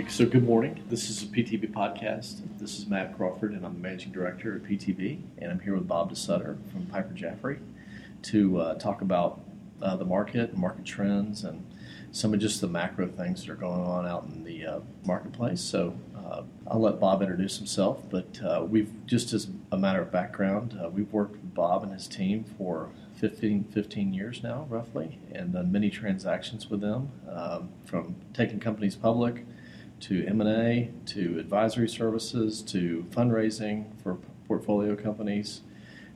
Okay, so good morning. This is a PTV podcast. This is Matt Crawford, and I'm the managing director at PTV, and I'm here with Bob DeSutter from Piper Jaffray to uh, talk about uh, the market, market trends, and some of just the macro things that are going on out in the uh, marketplace. So uh, I'll let Bob introduce himself, but uh, we've just as a matter of background, uh, we've worked with Bob and his team for 15, 15 years now, roughly, and done many transactions with them, um, from taking companies public to M&A, to advisory services, to fundraising for portfolio companies.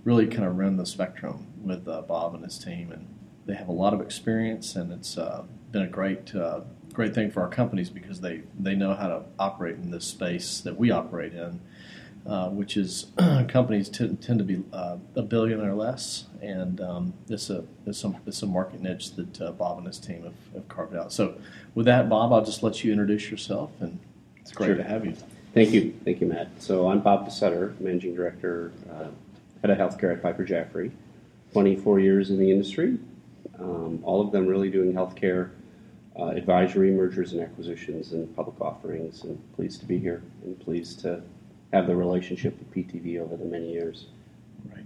Really kind of run the spectrum with uh, Bob and his team, and they have a lot of experience, and it's uh, been a great uh, great thing for our companies because they they know how to operate in this space that we operate in, uh, which is companies t- tend to be uh, a billion or less, and um, it's a it's a, it's a market niche that uh, Bob and his team have, have, carved out. So, with that, Bob, I'll just let you introduce yourself, and it's great sure. to have you. Thank you, thank you, Matt. So I'm Bob DeSutter, managing director, uh, head of healthcare at Piper Jaffray. 24 years in the industry, um, all of them really doing healthcare uh, advisory, mergers and acquisitions, and public offerings. And pleased to be here and pleased to have the relationship with PTV over the many years. Right.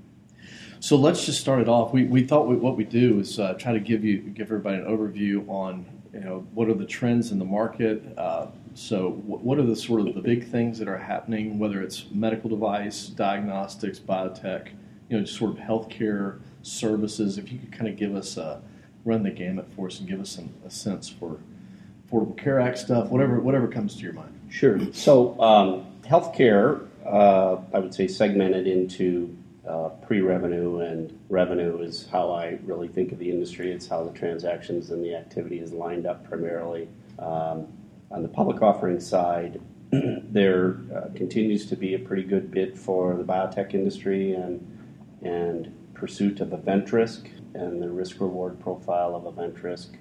So let's just start it off. We, we thought we, what we do is uh, try to give you give everybody an overview on you know what are the trends in the market. Uh, so what are the sort of the big things that are happening, whether it's medical device, diagnostics, biotech, you know, just sort of healthcare services. If you could kind of give us a run the gamut for us and give us some, a sense for Affordable Care Act stuff, whatever whatever comes to your mind. Sure. So um, healthcare, uh, I would say, segmented into uh, pre-revenue and revenue is how I really think of the industry. It's how the transactions and the activity is lined up primarily. Um, on the public offering side, there uh, continues to be a pretty good bid for the biotech industry and and pursuit of event risk and the risk reward profile of event risk.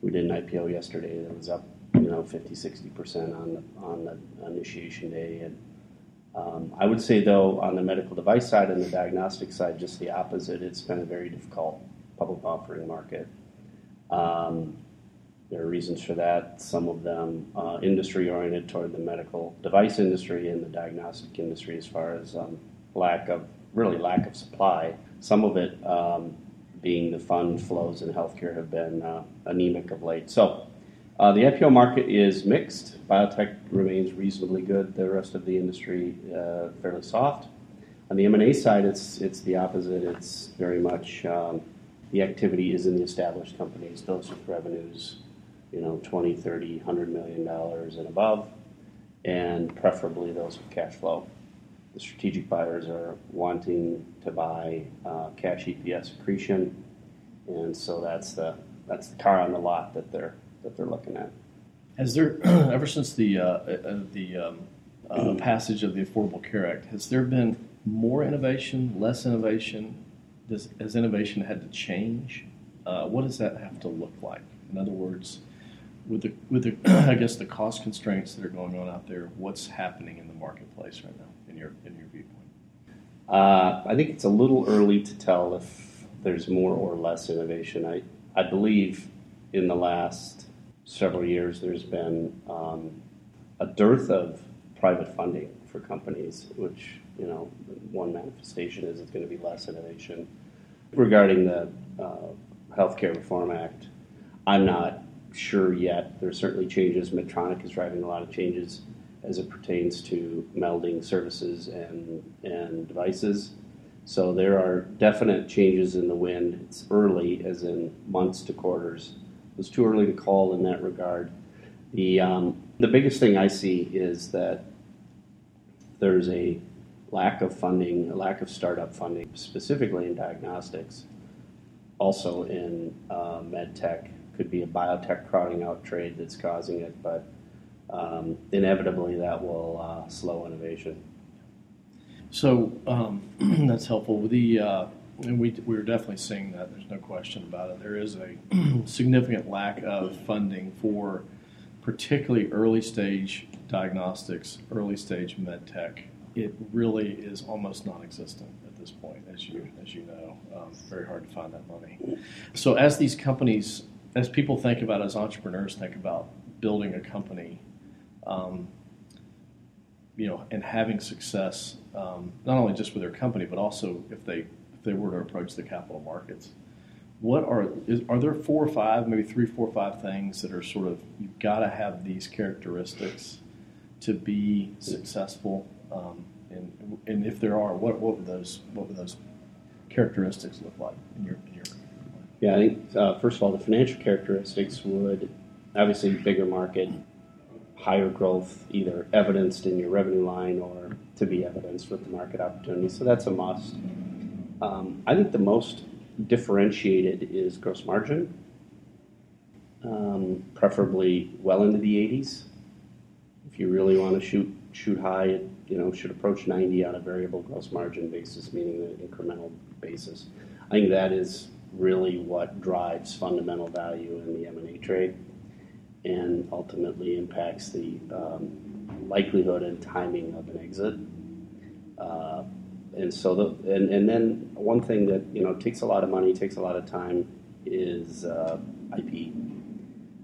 We did an IPO yesterday that was up, you know, 50, 60% on the, on the initiation day. And um, I would say, though, on the medical device side and the diagnostic side, just the opposite. It's been a very difficult public offering market. Um, there are reasons for that. Some of them uh, industry oriented toward the medical device industry and the diagnostic industry, as far as um, lack of really lack of supply. Some of it um, being the fund flows in healthcare have been uh, anemic of late. So uh, the IPO market is mixed. Biotech remains reasonably good. The rest of the industry uh, fairly soft. On the M&A side, it's it's the opposite. It's very much um, the activity is in the established companies, those with revenues, you know, 20, 30, 100 million dollars and above, and preferably those with cash flow the strategic buyers are wanting to buy uh, cash EPS accretion, and so that's the that's the car on the lot that they're that they're looking at. Has there ever since the uh, uh, the um, uh, passage of the Affordable Care Act has there been more innovation, less innovation? Does, has innovation had to change? Uh, what does that have to look like? In other words, with the with the I guess the cost constraints that are going on out there, what's happening in the marketplace right now? in your in your viewpoint? Uh, I think it's a little early to tell if there's more or less innovation. I I believe in the last several years there's been um, a dearth of private funding for companies, which you know one manifestation is it's going to be less innovation. Regarding the uh, Healthcare Reform Act, I'm not sure yet. There's certainly changes. Medtronic is driving a lot of changes as it pertains to melding services and, and devices. So there are definite changes in the wind. It's early, as in months to quarters. It's too early to call in that regard. The, um, the biggest thing I see is that there's a lack of funding, a lack of startup funding, specifically in diagnostics, also in uh, med tech. Could be a biotech crowding out trade that's causing it, but um, inevitably that will uh, slow innovation. So um, that's helpful. The uh, and we we're definitely seeing that. There's no question about it. There is a significant lack of funding for particularly early stage diagnostics, early stage med tech. It really is almost non-existent at this point, as you as you know. Um, very hard to find that money. So as these companies as people think about, as entrepreneurs think about building a company, um, you know, and having success, um, not only just with their company, but also if they if they were to approach the capital markets, what are is, are there four or five, maybe three, four or five things that are sort of you've got to have these characteristics to be successful, um, and and if there are, what what would those what would those characteristics look like in your in your yeah, I think uh, first of all, the financial characteristics would obviously bigger market, higher growth, either evidenced in your revenue line or to be evidenced with the market opportunity. So that's a must. Um, I think the most differentiated is gross margin, um, preferably well into the 80s. If you really want to shoot shoot high, you know should approach 90 on a variable gross margin basis, meaning the incremental basis. I think that is really what drives fundamental value in the M&A trade and ultimately impacts the um, likelihood and timing of an exit. Uh, and so, the, and, and then one thing that you know takes a lot of money, takes a lot of time, is uh, IP.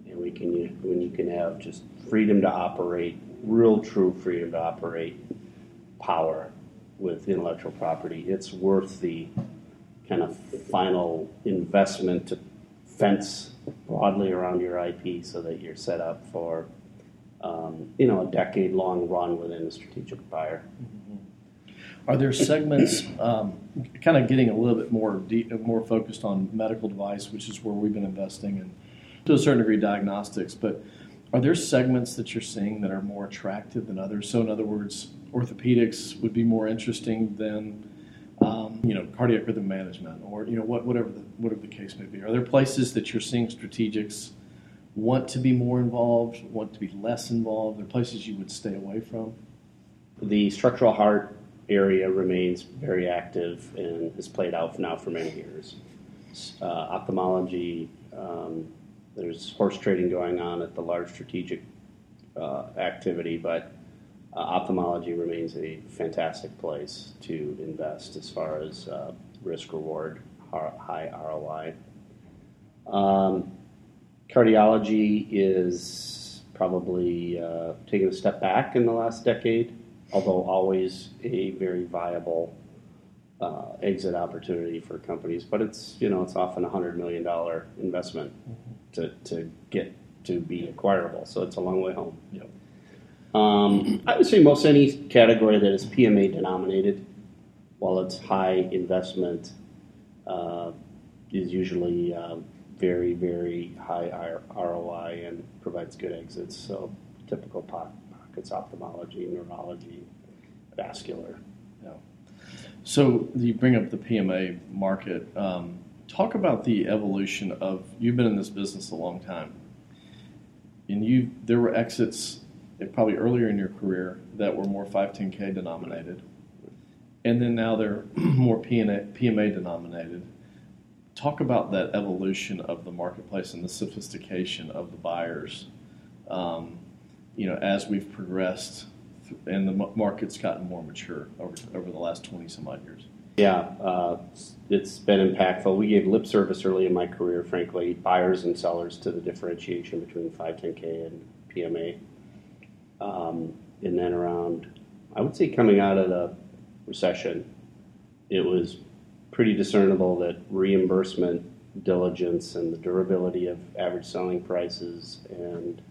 And we can when you can have just freedom to operate, real true freedom to operate, power with intellectual property. It's worth the kind of final investment to fence broadly around your IP so that you're set up for um, you know a decade long run within a strategic buyer. Are there segments, um, kind of getting a little bit more deep, more focused on medical device, which is where we've been investing, and to a certain degree diagnostics, but are there segments that you're seeing that are more attractive than others? So, in other words, orthopedics would be more interesting than um, you know, cardiac rhythm management, or you know, what, whatever the whatever the case may be. Are there places that you're seeing strategics want to be more involved, want to be less involved? Are there places you would stay away from? The structural heart area remains very active and has played out now for many years. Uh, ophthalmology, um, there's horse trading going on at the large strategic uh, activity, but uh, ophthalmology remains a fantastic place to invest as far as uh, risk reward, high ROI. Um, cardiology is probably uh, taking a step back in the last decade, although always a very viable uh, exit opportunity for companies. But it's you know it's often a hundred million dollar investment to, to get to be acquirable, so it's a long way home. Yep. Um, I would say most any category that is PMA denominated, while it's high investment, uh, is usually uh, very, very high ROI and provides good exits. So typical pockets, ophthalmology, neurology, vascular. Yeah. So you bring up the PMA market. Um, talk about the evolution of. You've been in this business a long time, and you there were exits probably earlier in your career that were more 510K denominated, and then now they're more PMA denominated. Talk about that evolution of the marketplace and the sophistication of the buyers. Um, you know, as we've progressed and the market's gotten more mature over over the last 20 some odd years. Yeah, uh, it's been impactful. We gave lip service early in my career, frankly, buyers and sellers to the differentiation between 510K and PMA. Um, and then around, I would say coming out of the recession, it was pretty discernible that reimbursement diligence and the durability of average selling prices and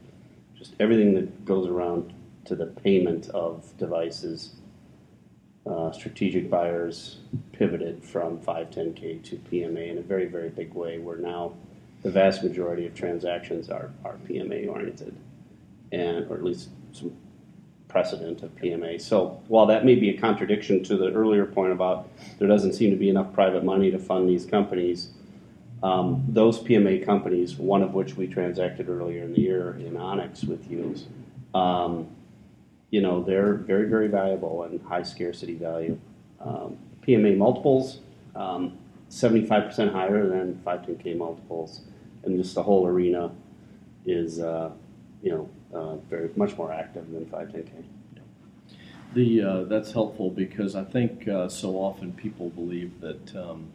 just everything that goes around to the payment of devices, uh, strategic buyers pivoted from 510K to PMA in a very, very big way, where now the vast majority of transactions are, are PMA oriented, and or at least some precedent of PMA. So while that may be a contradiction to the earlier point about there doesn't seem to be enough private money to fund these companies, um, those PMA companies, one of which we transacted earlier in the year in Onyx with you, um, you know, they're very, very valuable and high scarcity value. Um, PMA multiples, 75% um, higher than 510K multiples, and just the whole arena is, uh, you know, uh, very much more active than 510K. The, uh, that's helpful because I think uh, so often people believe that um,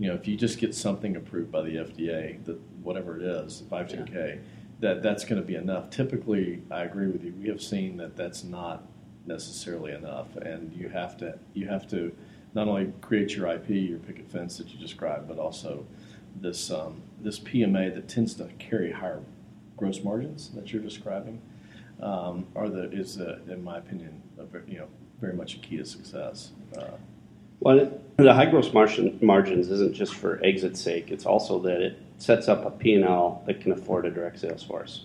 you know, if you just get something approved by the FDA, that whatever it is, 510K, that that's going to be enough. Typically, I agree with you. We have seen that that's not necessarily enough, and you have to you have to not only create your IP, your picket fence that you described, but also this um, this PMA that tends to carry higher gross margins that you're describing um, are the is uh, in my opinion a, you know very much a key to success. Uh, well, the high gross margin, margins isn't just for exit's sake. It's also that it sets up a P&L that can afford a direct sales force.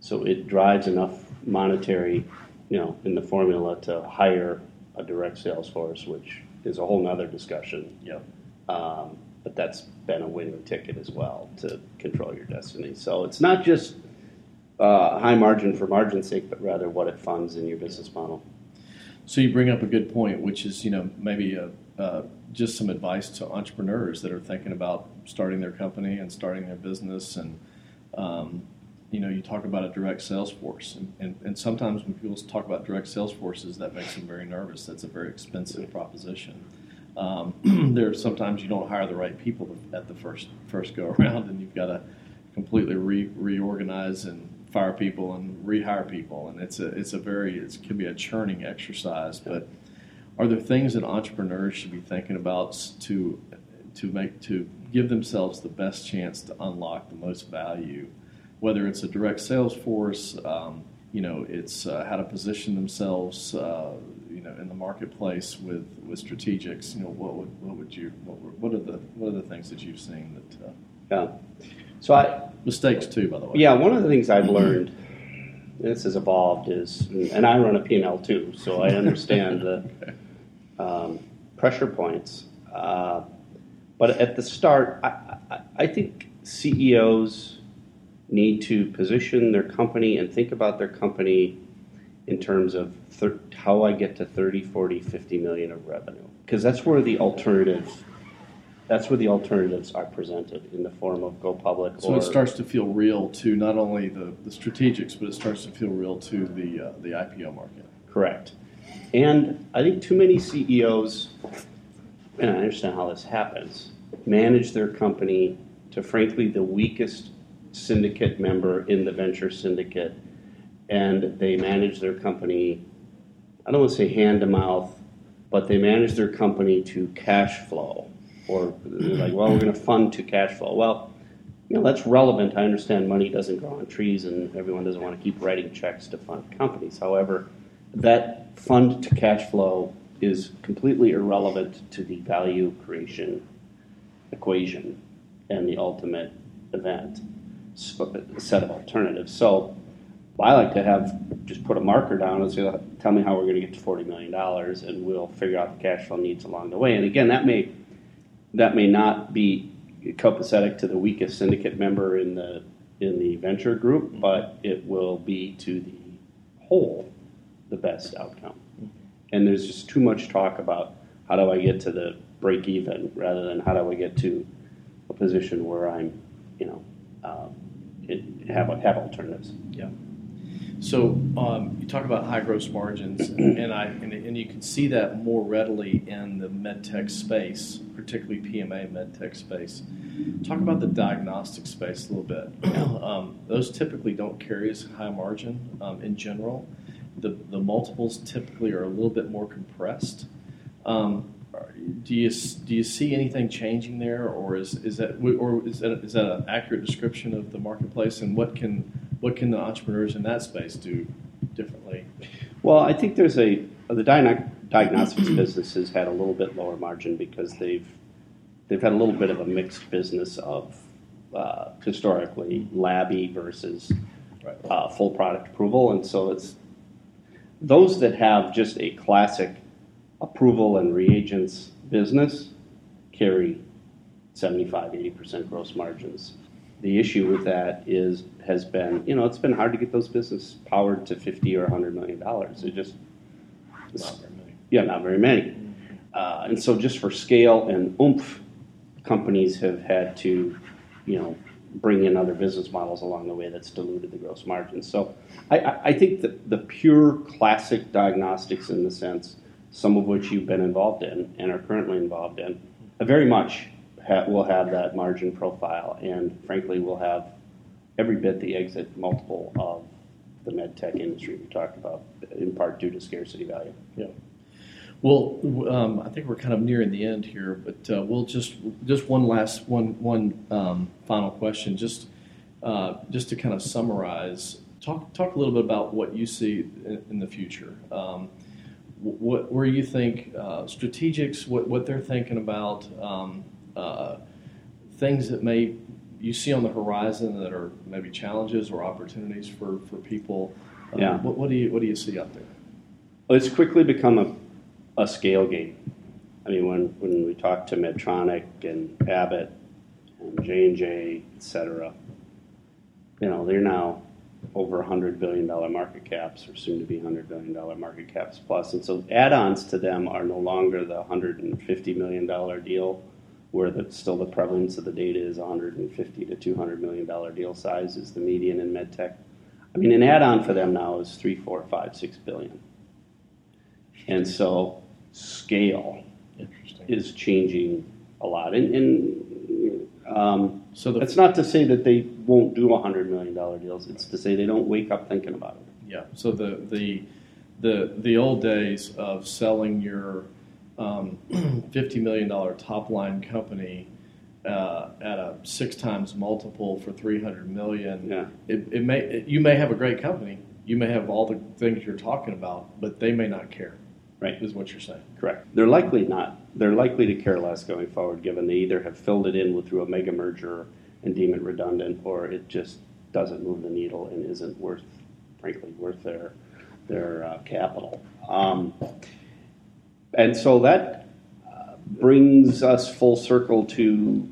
So it drives enough monetary, you know, in the formula to hire a direct sales force, which is a whole nother discussion. Yep. Um, but that's been a winning ticket as well to control your destiny. So it's not just uh, high margin for margin's sake, but rather what it funds in your business model. So you bring up a good point, which is you know maybe a, uh, just some advice to entrepreneurs that are thinking about starting their company and starting their business, and um, you know you talk about a direct sales force, and, and, and, sometimes when people talk about direct sales forces, that makes them very nervous. That's a very expensive proposition. Um, there sometimes you don't hire the right people at the first first go around, and you've got to completely re- reorganize and fire people and rehire people, and it's a it's a very it can be a churning exercise. But are there things that entrepreneurs should be thinking about to to make to give themselves the best chance to unlock the most value, whether it's a direct sales force, um, you know, it's uh, how to position themselves, uh, you know, in the marketplace with, with strategics. You know, what would what would you what, what are the what are the things that you've seen that? Uh, yeah. So I mistakes too, by the way. Yeah, one of the things I've learned, this has evolved, is, and I run a P&L too, so I understand the um, pressure points. Uh, but at the start, I, I, I, think CEOs need to position their company and think about their company in terms of thir- how I get to 30, 40, 50 million of revenue. Because that's where the alternative that's where the alternatives are presented in the form of go public. So it starts to feel real to not only the, the strategics, but it starts to feel real to the uh, the IPO market. Correct. And I think too many CEOs, and I understand how this happens, manage their company to frankly the weakest syndicate member in the venture syndicate, and they manage their company. I don't want to say hand to mouth, but they manage their company to cash flow or like, well, we're going to fund to cash flow. Well, you know, that's relevant. I understand money doesn't grow on trees and everyone doesn't want to keep writing checks to fund companies. However, that fund to cash flow is completely irrelevant to the value creation equation and the ultimate event set of alternatives. So I like to have just put a marker down and say, tell me how we're going to get to $40 million, and we'll figure out the cash flow needs along the way. And again, that may that may not be copacetic to the weakest syndicate member in the in the venture group, but it will be to the whole the best outcome. And there's just too much talk about how do I get to the break even rather than how do I get to a position where I'm, you know, um, it, have have alternatives. Yeah. So um, you talk about high gross margins, and I and, and, you can see that more readily in the medtech space, particularly PMA medtech space. Talk about the diagnostic space a little bit. Um, those typically don't carry as high margin um, in general. The the multiples typically are a little bit more compressed. Um, do you do you see anything changing there, or is is that or is that is that an accurate description of the marketplace, and what can what can the entrepreneurs in that space do differently? Well, I think there's a the diagnostics business has had a little bit lower margin because they've they've had a little bit of a mixed business of uh, historically labby versus uh, full product approval, and so it's those that have just a classic approval and reagents business carry 75 80% gross margins. The issue with that is has been you know it's been hard to get those business powered to 50 or 100 million dollars. It just not very many. yeah not very many. Uh, and so just for scale and oomph companies have had to you know bring in other business models along the way that's diluted the gross margins so i, I think that the pure classic diagnostics in the sense some of which you've been involved in and are currently involved in very much ha- we'll have that margin profile, and frankly, we'll have every bit the exit multiple of the med tech industry we talked about, in part due to scarcity value. Yeah. Well, um, I think we're kind of nearing the end here, but uh, we'll just just one last one one um, final question, just uh, just to kind of summarize. Talk talk a little bit about what you see in, in the future. Um, what where you think uh, strategics, what what they're thinking about, um, uh, things that may you see on the horizon that are maybe challenges or opportunities for for people. Um, Yeah. What, what do you what do you see out there? Well, it's quickly become a, a scale game. I mean, when, when we talk to Medtronic and Abbott and J and J, et cetera, you know, they're now over hundred billion dollar market caps, or soon to be hundred billion dollar market caps plus. And so, add-ons to them are no longer the hundred and fifty million dollar deal, where the, still the prevalence of the data is 150 to 200 million dollar deal size is the median in medtech. I mean, an add-on for them now is three, four, five, six billion. And so scale is changing a lot. And, and um, So the that's not to say that they won't do $100 million deals. It's to say they don't wake up thinking about it. Yeah. So the the the the old days of selling your um, fifty million dollar top line company uh, at a six times multiple for three hundred million. Yeah. It, it may it, you may have a great company. You may have all the things you're talking about, but they may not care. Right. Is what you're saying. Correct. They're likely not. They're likely to care less going forward, given they either have filled it in with, through a mega merger and deem it redundant, or it just doesn't move the needle and isn't worth, frankly, worth their their uh, capital. Um, and so that uh, brings us full circle to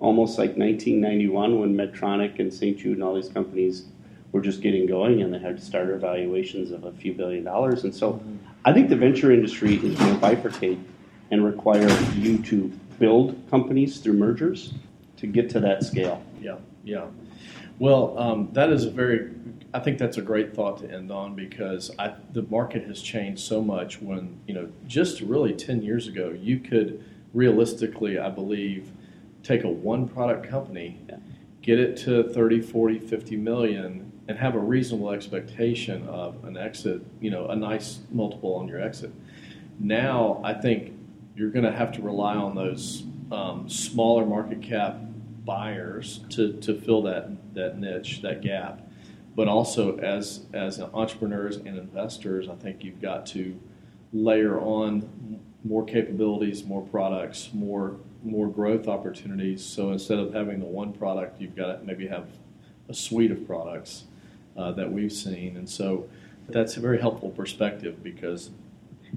almost like 1991 when Medtronic and St. Jude and all these companies were just getting going and they had starter valuations of a few billion dollars. And so I think the venture industry is going to bifurcate and require you to build companies through mergers to get to that scale. Yeah, yeah. Well, um, that is a very, I think that's a great thought to end on because I, the market has changed so much when, you know, just really 10 years ago, you could realistically, I believe, take a one product company, Yeah. get it to 30, 40, 50 million, and have a reasonable expectation of an exit, you know, a nice multiple on your exit. Now, I think you're going to have to rely on those um, smaller market cap buyers to, to fill that, that niche, that gap. But also, as, as entrepreneurs and investors, I think you've got to layer on more capabilities, more products, more, more growth opportunities. So instead of having the one product, you've got to maybe have a suite of products uh, that we've seen. And so that's a very helpful perspective because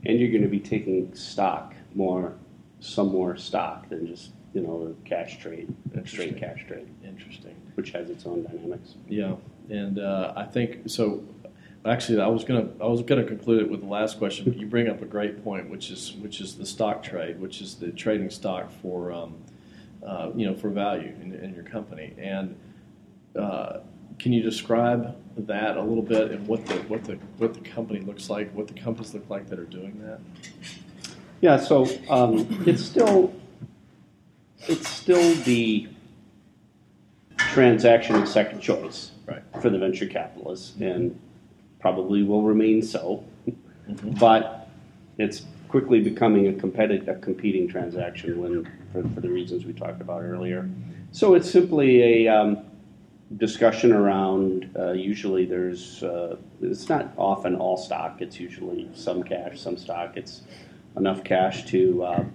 And you're going to be taking stock more, some more stock than just, you know, a cash trade, straight cash trade, interesting. which has its own dynamics. Yeah, and uh, I think so. Actually, I was gonna I was gonna conclude it with the last question, but you bring up a great point, which is which is the stock trade, which is the trading stock for um, uh, you know for value in, in your company. And uh, can you describe that a little bit and what the what the what the company looks like, what the companies look like that are doing that? Yeah, so um, it's still it's still the transaction of second choice Right. for the venture capitalists, and probably will remain so. Mhm. But it's quickly becoming a competitive, a competing transaction when for, for the reasons we talked about earlier. So it's simply a um, discussion around. Uh, usually, there's uh, it's not often all stock. It's usually some cash, some stock. It's enough cash to uh,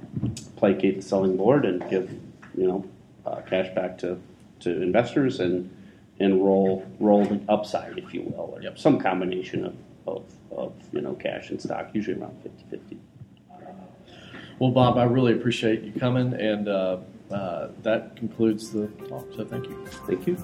placate the selling board and give you know uh, cash back to, to investors and and roll roll the upside, if you will, or Yep. some combination of, of, of you know cash and stock, usually around 50-50. Well, Bob, I really appreciate you coming, and uh, uh, that concludes the talk. So thank you. Thank you.